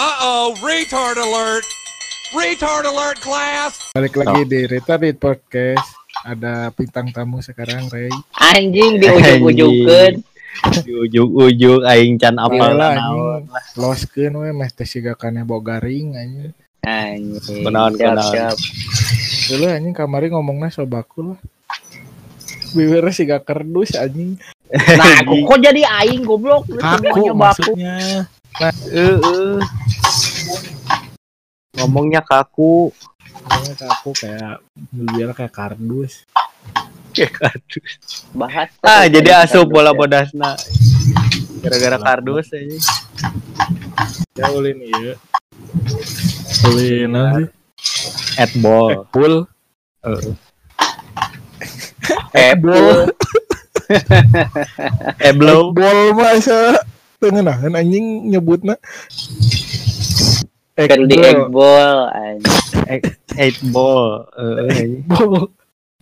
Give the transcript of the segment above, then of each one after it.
Uh-oh, retard alert. Retard alert class. Balik lagi di Retarded Podcast. Ada bintang tamu sekarang, Ray. Anjing di ujung-ujungkeun. di ujung-ujung aing can naon anjing. Loskeun we meh teh siga kana bogaring anjing. Anjing. Kunaon, siap. Dulu anjing kamari ngomongna so bakul. Bibir siga kerdus anjing. Nah, kok, jadi aing goblok? Lu Kaku semuanya baku. maksudnya. Heeh. ngomongnya kaku Ngomongnya kaku kayak bibir kayak kardus. kayak kardus Bahas. ah jadi asup kardus bola ya. bodasna gara-gara kardus aja Ya ulin ieu. Ulin sih? at ball Pool. eh Ball. eh blow Ball masa tengenahan anjing nyebutna. Kan di egg ball. anjing. eight ball eh Ball.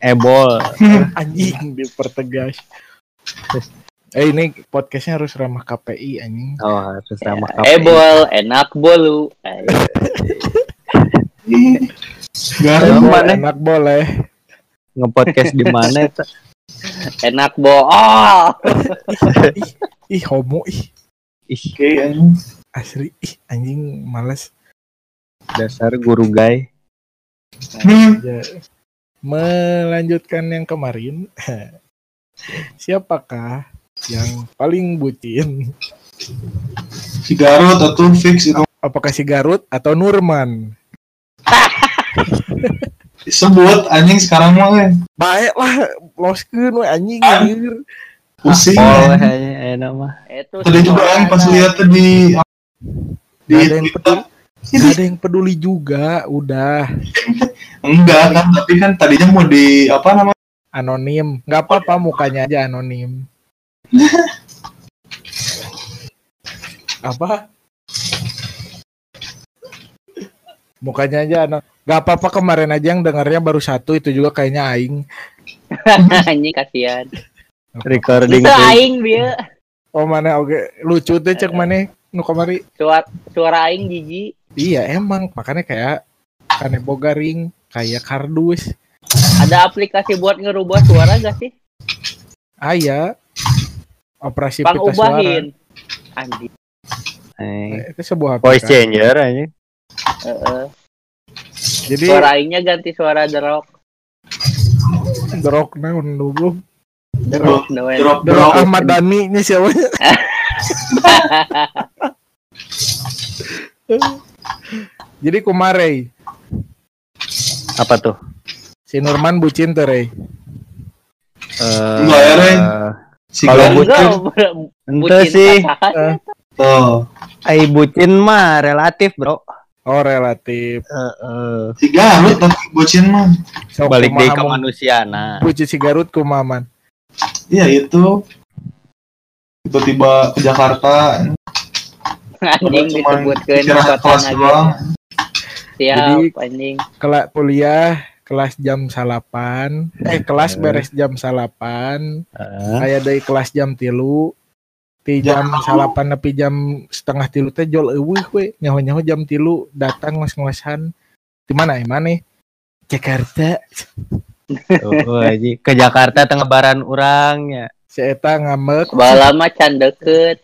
eh ball anjing dipertegas eh ini podcastnya harus ramah KPI anjing oh harus sama Eh bol, enak bolu. Mana? enak boleh ngepodcast di mana itu Enak bol. Oh. ih homo ih ih asli ih anjing males. Dasar guru gay Ya. melanjutkan yang kemarin. Siapakah yang paling bucin? Si Garut atau fix itu? Apakah si Garut atau Nurman? Disebut anjing sekarang mah we. baik lah loskeun we anjing anjir pusing. Oh kayaknya enak mah. Itu tadi juga yang pas anak. lihat di di ada yang Twitter Gak ada yang peduli juga udah. Enggak kan tapi kan tadinya mau di apa namanya? Anonim. Nggak apa-apa mukanya aja anonim. Apa? Mukanya aja ano nggak apa-apa kemarin aja yang dengarnya baru satu itu juga kayaknya aing. Anjing kasihan. Recording Itu aing bieu. oh mana oke lucu tuh cek mana nu kamari Suara suara aing jijik. iya emang makanya kayak kane bogaring kayak kardus Ada aplikasi buat ngerubah suara gak sih? aya operasi pita suara Pangubahin. Anjing. Eh, itu sebuah voice aplikasi. changer aja Heeh. jadi Suara aingnya ganti suara The Rock. drok naon dulu The Rock. Drop Drok drop Ahmad Dhani nya siapa? Jadi kumare apa tuh? Si Nurman bucin tuh Rey. Eh, Enggak ya? Kalau si Garut bucin- ente sih. Pasangan. tuh ai bucin mah relatif bro. Oh relatif. Heeh. si Garut tapi bucin mah. Sok balik deh ke manusia nah. Bucin si Garut kumaman. Iya itu tiba-tiba ke Jakarta. Anjing kota kelas doang. Siap, Jadi- anjing. Kelas kuliah kelas jam salapan. Eh kelas Eh. beres jam salapan. Heeh. aya dari kelas jam tilu. Ti jam Jam salapan nepi jam setengah tilu teh jol eueuh we. Nyaho nyaho jam tilu datang ngos-ngosan di mana ya mana? Jakarta Aja ke Jakarta tengah baran urangnya si eta ngamek Baheula mah can deket.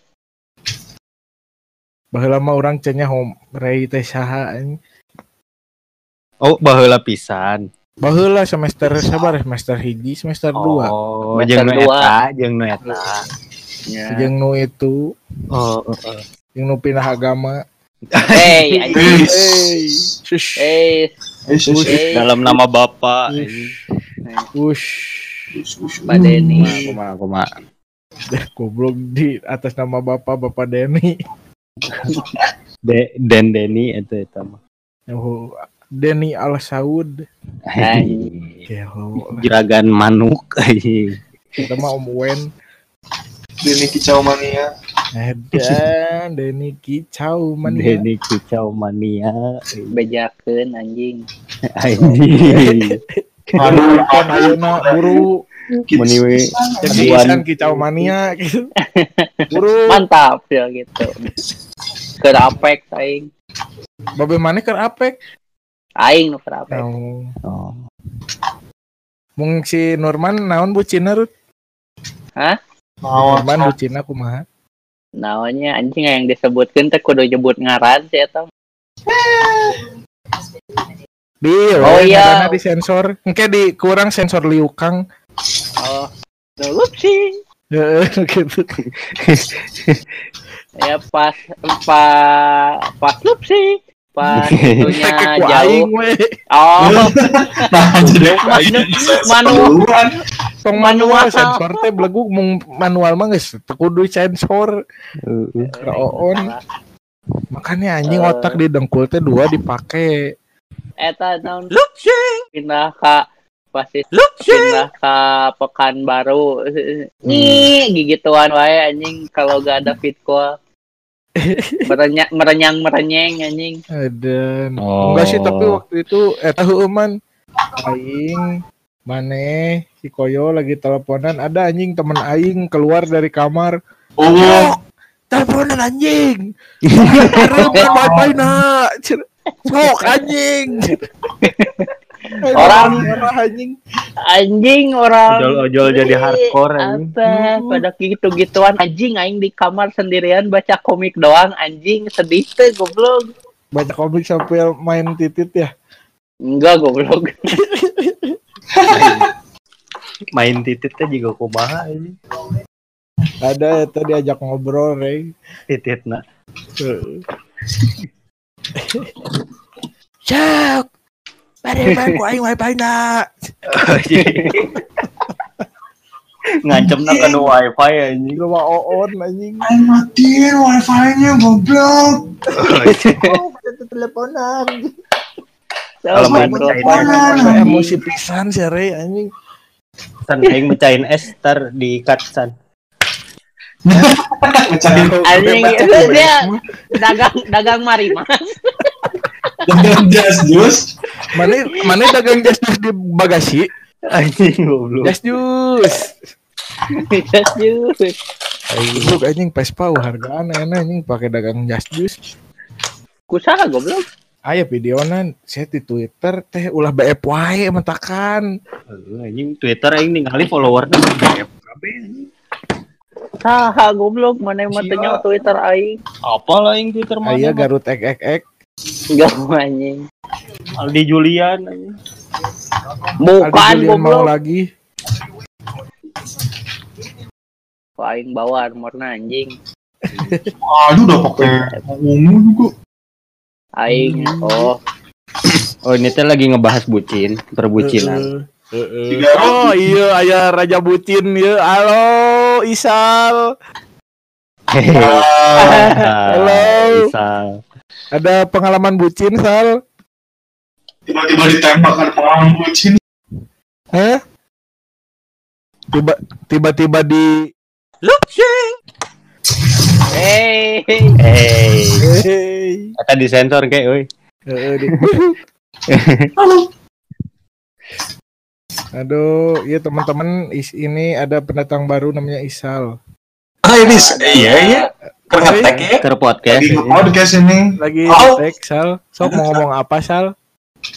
baheula mah urang cenah hom rei teh saha oh baheula pisan. Baheula semester sabar semester hiji semester dua. Oh Semester jeung nu dua. eta jeung nu eta. Ya. jeung nu itu. Oh heeh. jeung nu pindah agama. Hey, hey Hey, Sih. hey. dalam nama bapak Ush. Ush. Pak Denny. kumaha kumaha Dah goblok di atas nama bapak bapak Denny. De Den Denny itu eta mah Oh, Denny Al Saud. Juragan manuk. Kita mah Om Wen. Denny Kicau Mania Edan Denny Kicau mania. Denny kicau mania Bejakeun anjing. anjing Aduh, ayeuna buru Meni we Aduan. kicau mania gitu. Buru Mantap ya gitu. Kerapek aing. Babe mana keur apek? Aing nu kenapa? Oh. Oh. Mung si Nurman naon bucina Rut? Mau Nurman bucina kumaha? Naonnya anjing yang disebutkan teh kudu nyebut ngaran sih eta. Di, Oh, we, iya. di sensor. Engke di kurang sensor liukang. Oh. Dulu sih. Gitu. Ya pas pas pas lup sih. Pas itunya jauh. Oh, Nah, jadi Manu-. Tong Manual. manual sensor teh belegu mung manual mah geus teu kudu sensor. Heeh. Raon. Makanya anjing Eh. otak di dengkul teh dua dipake. Eta naon pindah ka pasti pindah ke Pekanbaru. Nih, gigituan wae anjing kalau gak ada fit call. Merenyang merenyang merenyeng anjing. Adan. Oh. Enggak sih tapi waktu itu eh tahu man aing Mane si Koyo lagi teleponan ada anjing temen aing keluar dari kamar. Oh, Sok, teleponan anjing. Wifi na. Sok anjing. Orang- anjing. Anjing orang. Ojol-ojol jadi hardcore anjing. apa pada gitu-gituan anjing aing di kamar sendirian baca komik doang anjing sedih teh goblok. baca komik sampai main titit ya? Enggak goblok. Main tititnya juga kumaha ini. ada itu diajak ngobrol rey Tititna. Cak Bareman ku aing wifi na Ngancem na kan wifi anjing. Lu mah oon anjing Ayo matiin wifi-nya goblok. teleponan Kalau main Teleponan, emosi pisan sih rey anjing San aing mecahin es tar di cut san. Mecahin Anjing itu dia dagang dagang marimas. dengan jas jus. mana mana dagang jas jus di bagasi Anjing goblok. jas jus Yes, yes. Goblok anjing Vespa wah hargaan enak anjing pakai dagang jas jus Kusaha goblok. Aya videonan saya di Twitter teh ulah BF wae mentakan Anjing Twitter aing ningali followernya gede kabeh anjing. Saha goblok mana yang matanya Twitter aing. Apa lah aing Twitter mana? aya Garut ek ek ek Enggak anjing. Aldi Julian anjing. Bukan Aldi Julian mau goblok. lagi aing bawa armorna anjing. Aduh udah pakai ungu juga. Aing oh Oh ini teh lagi ngebahas bucin, perbucinan. Tiga oh iya aya Raja Bucin ya halo Isal Halo. Bisa. ada pengalaman bucin Sal Tiba-tiba ditembak kan pengalaman bucin. Hah? Tiba tiba-tiba di! Hey Hey, hey. kata disensor kayak, di- Aduh, iya teman-teman is- ini ada pendatang baru namanya Isal. Ah ini iya iya. Kertek ya. Ke podcast. Lagi nge-podcast ini. Lagi Oh. tag Sal. Sok mau ngomong apa Sal?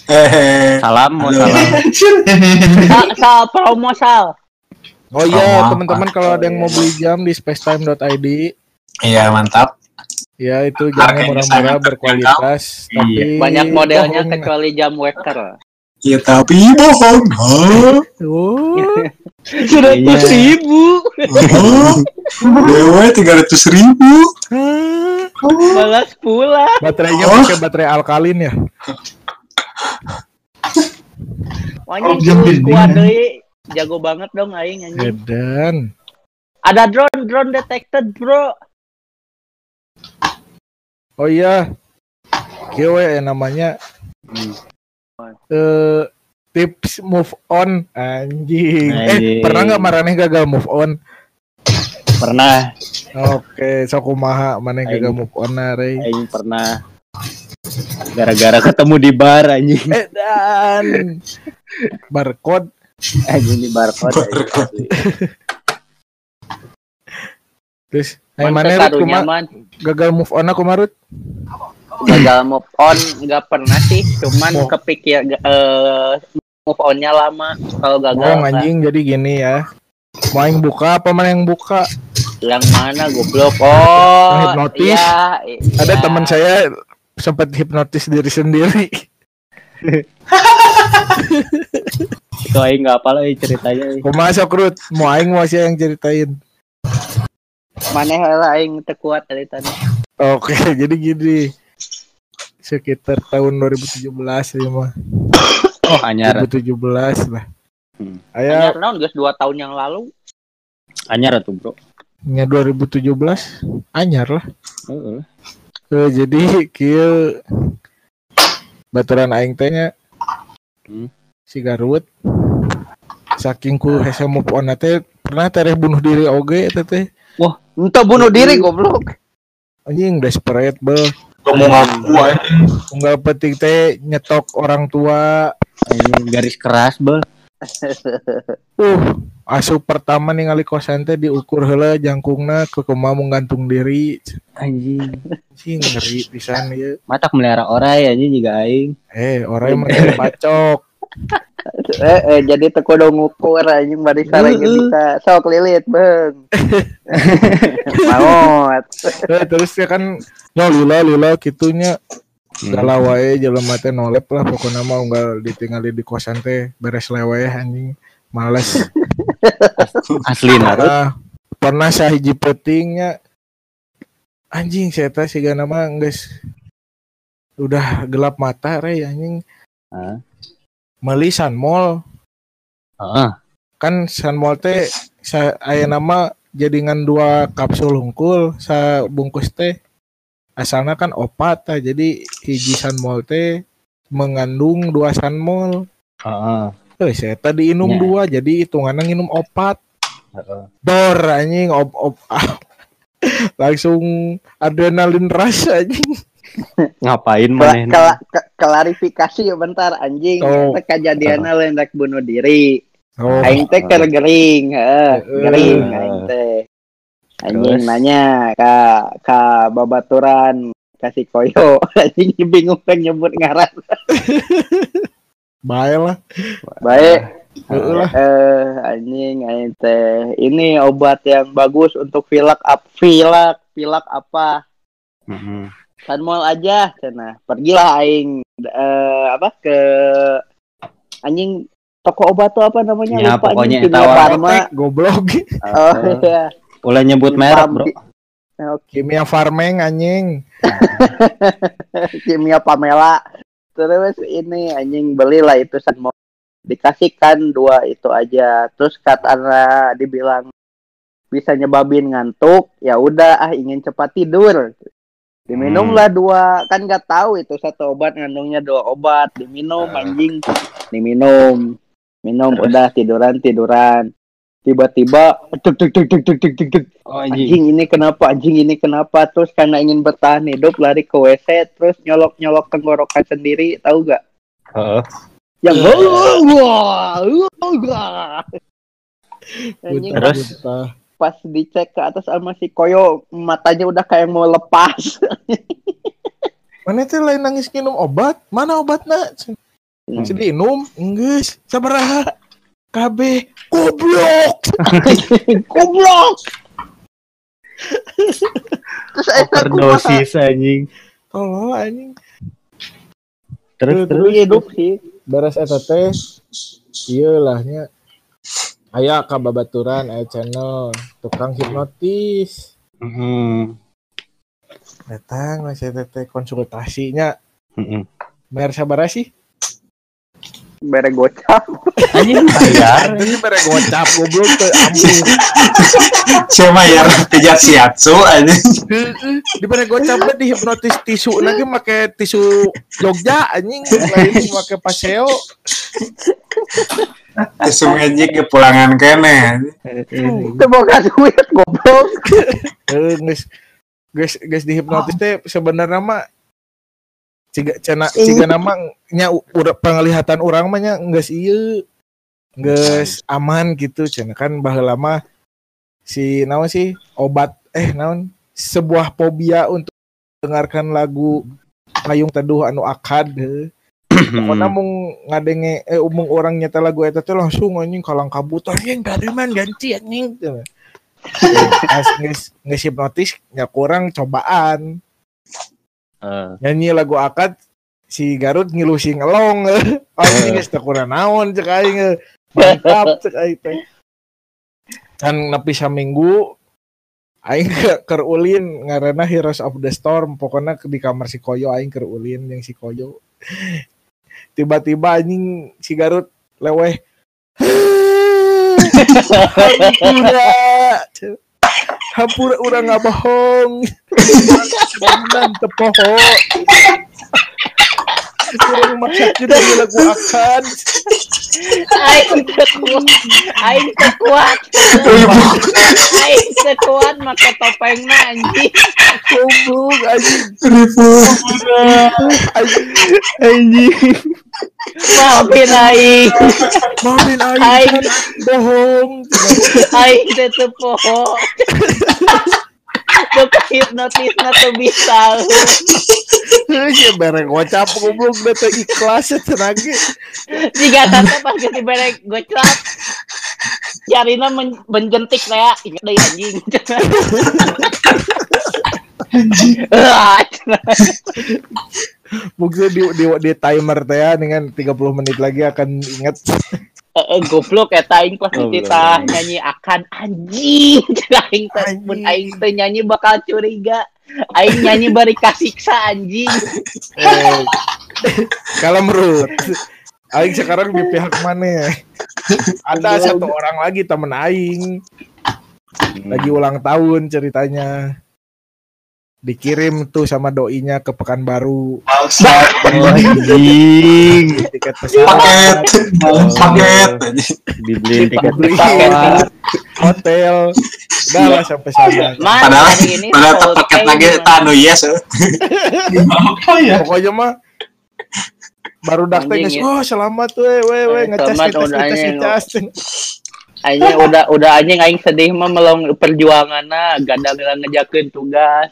Hehehe. Salam, mau salam. Sa, sa promo sal. Oh iya, teman-teman kalau ada yang mau beli jam di spacetime.id, Iya mantap. ya itu jamnya Harganya murah-murah sangat berkualitas, Iya. tapi Banyak modelnya bohong. kecuali jam waker. Iya tapi bohong. Hah? Oh, Seratus ribu. Dewa tiga ratus ribu. Balas pula. baterainya Oh. pakai baterai alkalin ya. Wanya Oh, deui. Jago banget dong aing anjing. Edan. Ada drone, drone detected, Bro. Oh iya. Kieu we namanya Hmm. eh tips move on anjing. Anjing. Eh, pernah nggak maraneh gagal move on? Pernah, Oke, sok kumaha maneh gagal move on nare. aing pernah. Gara-gara ketemu di bar anjing. Edan. Barcode Anjing di barcode. Barcode. terus Mun mana Rut sekarunya kuma man. gagal move on aku marut gagal move on nggak pernah sih cuman Mau- kepikir eh move onnya lama kalau gagal Oh anjing jadi gini ya. Mau yang buka apa mana yang buka? yang mana goblok oh Hipnotis. iya, i- Ada iya. teman saya sempat hipnotis diri sendiri. Itu aing nggak apa lah ceritanya. Kok masuk Rut? Mau aing mau sih yang ceritain. Mana lah aing tekuat dari tadi Oke, jadi gini. Sekitar tahun 2017 ya mah. Oh anyar, 2017 lah. Hmm. Aya Anyar naon geus dua tahun yang lalu anyar tuh bro. nya 2017 anyar lah. Heeh. Eh, jadi kieu baturan aing teh nya Hmm. si Garut saking ku hese move on teh pernah tereh bunuh diri oge eta teh Entah bunuh diri goblok anjing desperate bel Gak mau ngaku anjing. unggal penting teh nyetok orang tua Ini garis keras bel. uh asup pertama ningali kosan teh diukur heula jangkungna ke kumaha mau gantung diri Anjing. anjing ngeri pisan ieu Matak melihara orai anjing juga aing. eh orang mah pacok eh, eh jadi teu kudu ngukur anjing bari sareng Heeh. bisa. Sok lilit beung maot Eh, terus ya kan no lila lila gitunya galau wae jelema teh nolep lah pokoknya mah unggal ditinggali di kosan teh beres lewe anjing. Males. Asli narut. pernah pernah sahiji petingnya. Anjing saya teh siga nama geus udah gelap mata re anjing? Meuli Sunmall Heeh. kan Sunmall teh sa aya nama jadingan dua kapsul hungkul sa bungkus teh asalnya kan opat tah jadi hiji Sunmall teh mengandung dua Sunmall Heeh. eh saya tadi inum Ya. dua jadi hitungannya nginum opat Heeh. dor anjing op op langsung adrenalin rush anjing Ngapain ke- klarifikasi ya bentar anjing. Oh. eta kejadianna lain rek bunuh diri. Oh. Aing teh keur gering heeh gering aing teh. Anjing Terus? nanya ka ka babaturan kasih koyo. Anjing bingung pengen nyebut ngaran. Bae lah. Baik Heeh lah. Eh anjing aing teh ini obat yang bagus untuk pilek up pilek pilek apa Heeh. Sunmall aja cenah pergilah aing. Eh apa ke anjing toko obat tuh apa namanya? Ya, lupa pokoknya anjing Kimia. Farma goblok. Oh iya. Ulah nyebut merek, Bro. Oke, kimia farming anjing. Kimia Pamela. Terus ini anjing belilah itu Sunmall dikasihkan dua itu aja. Terus katanya dibilang bisa nyebabin ngantuk ya udah ah ingin cepat tidur Diminumlah hmm. dua, kan nggak tahu itu satu obat ngandungnya dua obat. Diminum ah. anjing, diminum, minum Terus. udah tiduran tiduran. Tiba-tiba, anjing. ini kenapa? Anjing ini kenapa? Terus karena ingin bertahan hidup lari ke WC, terus nyolok nyolok tenggorokan sendiri, tahu gak? Uh. Yang iya. wah, terus pas dicek ke atas sama si Koyo matanya udah kayak mau lepas. Mana teh lain nangis minum obat? Mana obatnya? Hmm. jadi inum enggeus sabaraha KB goblok! Goblok! Terus Overdosis anjing. tolol anjing. Terus terus. terus hidup sih beres eta teh ieu lah Aya kababaturan, ayah channel, tukang hipnotis. Mm -hmm. Datang masih tete konsultasinya. Mm -hmm. Bayar sabar sih? Bere gocap. Anjing bayar. Ini bere gocap goblok tuh ambil. Cuma ya kerja siatsu anjing. Di bere gocap di hipnotis tisu lagi make tisu Jogja anjing lain make paseo. Magic ke pulangan kene. itu boga duit goblok. Eh geus geus geus dihipnotis teh sebenarnya mah ciga cena ciga nama nya ura- penglihatan orang mah nya geus ieu geus aman gitu cenah kan baheula mah si naon sih obat eh naon sebuah fobia untuk dengarkan lagu payung teduh anu akad heuh. Pokoknya mung ngadenge eh orang nyata lagu eta teh langsung anjing kalang kabut anjing dari man ganti anjing. Tuh. As geus geus hipnotis nya kurang cobaan Eh, nyanyi lagu akad si Garut ngilu si ngelong anjing geus teu kurang naon cek aing eh. mantap cek aing kan nepi saminggu aing ke keur ulin ngaranna Heroes of the Storm pokoknya di kamar si Koyo aing keur ulin yang si Koyo tiba-tiba anjing si Garut leweh. Hampura hampura urang nggak bohong. Dan tepoho urang masak dari lagu akan. Aing sekuat, aing sekuat, aing sekuat make topeng anjing. goblok anjing anjing Anjing. Maafin aing, maafin aing Aing. bohong aing. Tuh hipnotis na tuh bisa. ya bareng gocap goblok ikhlas ya tenaga Jika tante pas ganti berek gocap. Yarina men menjentik saya ingat deh anjing. Mungkin di, di, di timer teh ya dengan 30 menit lagi akan ingat Eh, eh, goblok eta aing pas Goblok. kita nyanyi akan anjing. Aing teh mun aing teh nyanyi bakal curiga. Aing nyanyi bari kasiksa anjing. eh, kalau menurut Aing sekarang di pihak mana ya? Ada satu orang lagi temen Aing lagi ulang tahun ceritanya dikirim tuh sama doinya ke Pekanbaru Bangsat. Anjing. tiket Paket. pesawat Paket. Dibeliin tiket pesawat. hotel udah lah sampai sana Man, Padahal- hari ini Padahal paket lagi tanu yes. Apa ya? pokoknya mah baru dak teh Anjing, geus, oh selamat weh weh weh Eh, ngecas selamat, ngecas ngecas anjing. ngecas Anjing udah udah anjing aing sedih mah melong perjuanganna gadang ngejakeun tugas.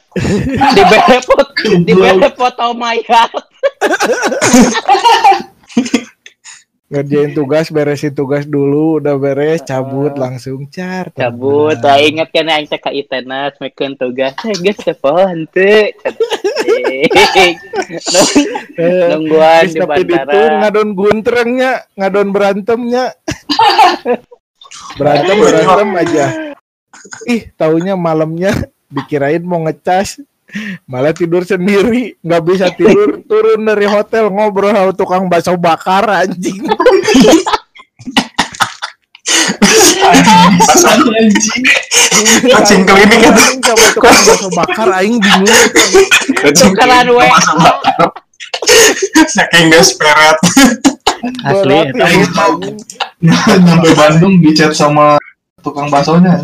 Dibere foto dibere foto mayat. ngerjain tugas beresin tugas dulu udah beres cabut langsung car Cabut, aing inget kan aing teh ka Itenas mekeun tugas. Eh geus teh pohon teu. Eh, Nungguan di tapi itu bandara. ngadon guntrengnya, ngadon berantemnya. berantem berantem aja. Ih, taunya malamnya dikirain mau ngecas, malah tidur sendiri, nggak bisa tidur, turun dari hotel ngobrol sama tukang bakso bakar anjing. Anjing klinik itu. Anjing sama tukang bakso bakar aing bingung. Tukeran WA. Saking. Asli eta ya, tahu. Nyampe Bandung di chat sama tukang baksonya.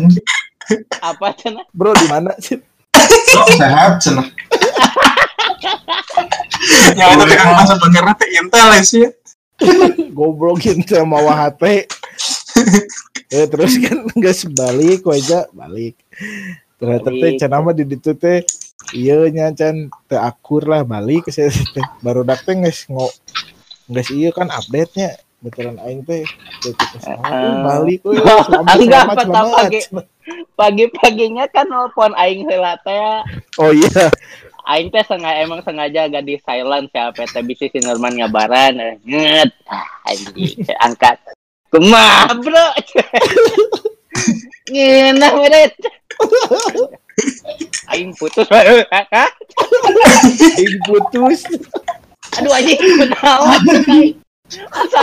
Apa cenah? Bro di mana sih? Oh, sehat cenah. Ya itu tukang bakso bakarnya teh intel ya sih. goblokin sama wahate eh terus kan nggak sebalik aja balik ternyata teh cenah mah di ditu teh iya nya can teu akur lah balik ke teh baru dak teh geus ngo geus iya kan update nya betulan aing teh teu ke sana, Ah. "Uh, balik we selamat petang pagi. Pagi-paginya kan nelpon aing heula teh. oh iya. Aing teh sengaja emang sengaja gak di silent ya PT si Norman ngabaran. Eh, nget. Ah, anjing angkat. Kumah bro. Ngena meret aing putus aing putus. Aduh anjing aing asa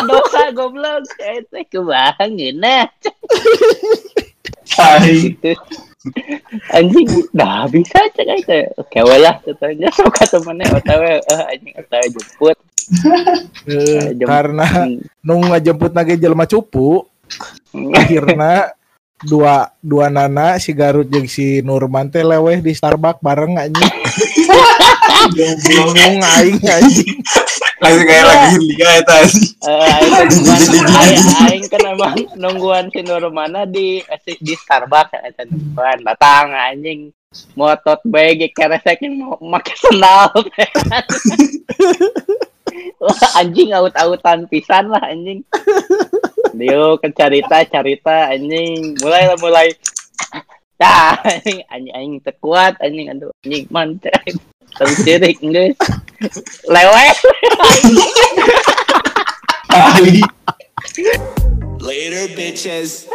dosa goblok eh teh ngena Tai. gitu anjing dah bisa cek aja kewe lah katanya suka temennya otw eh anjing otw jemput Eh, Jem- karena Hmm. nung ngajemput nage jelema cupu akhirnya dua dua nana si Garut jeung si Nurman teh leweh di Starbucks bareng anjing. Bingung aing anjing. Langsung kayak lagi liga itu anjing. Eh, aing kan kan emang nungguan si Nurmana di di Starbucks eta nungguan datang anjing mau tote bag keresek yang mau make sendal. Wah, anjing aut-autan pisan lah anjing. Dio ke carita carita anjing mulai lah mulai Dah, anjing anjing, anjing terkuat anjing aduh anjing mantap. Terus cirik. Lewet. Ali Later, bitches.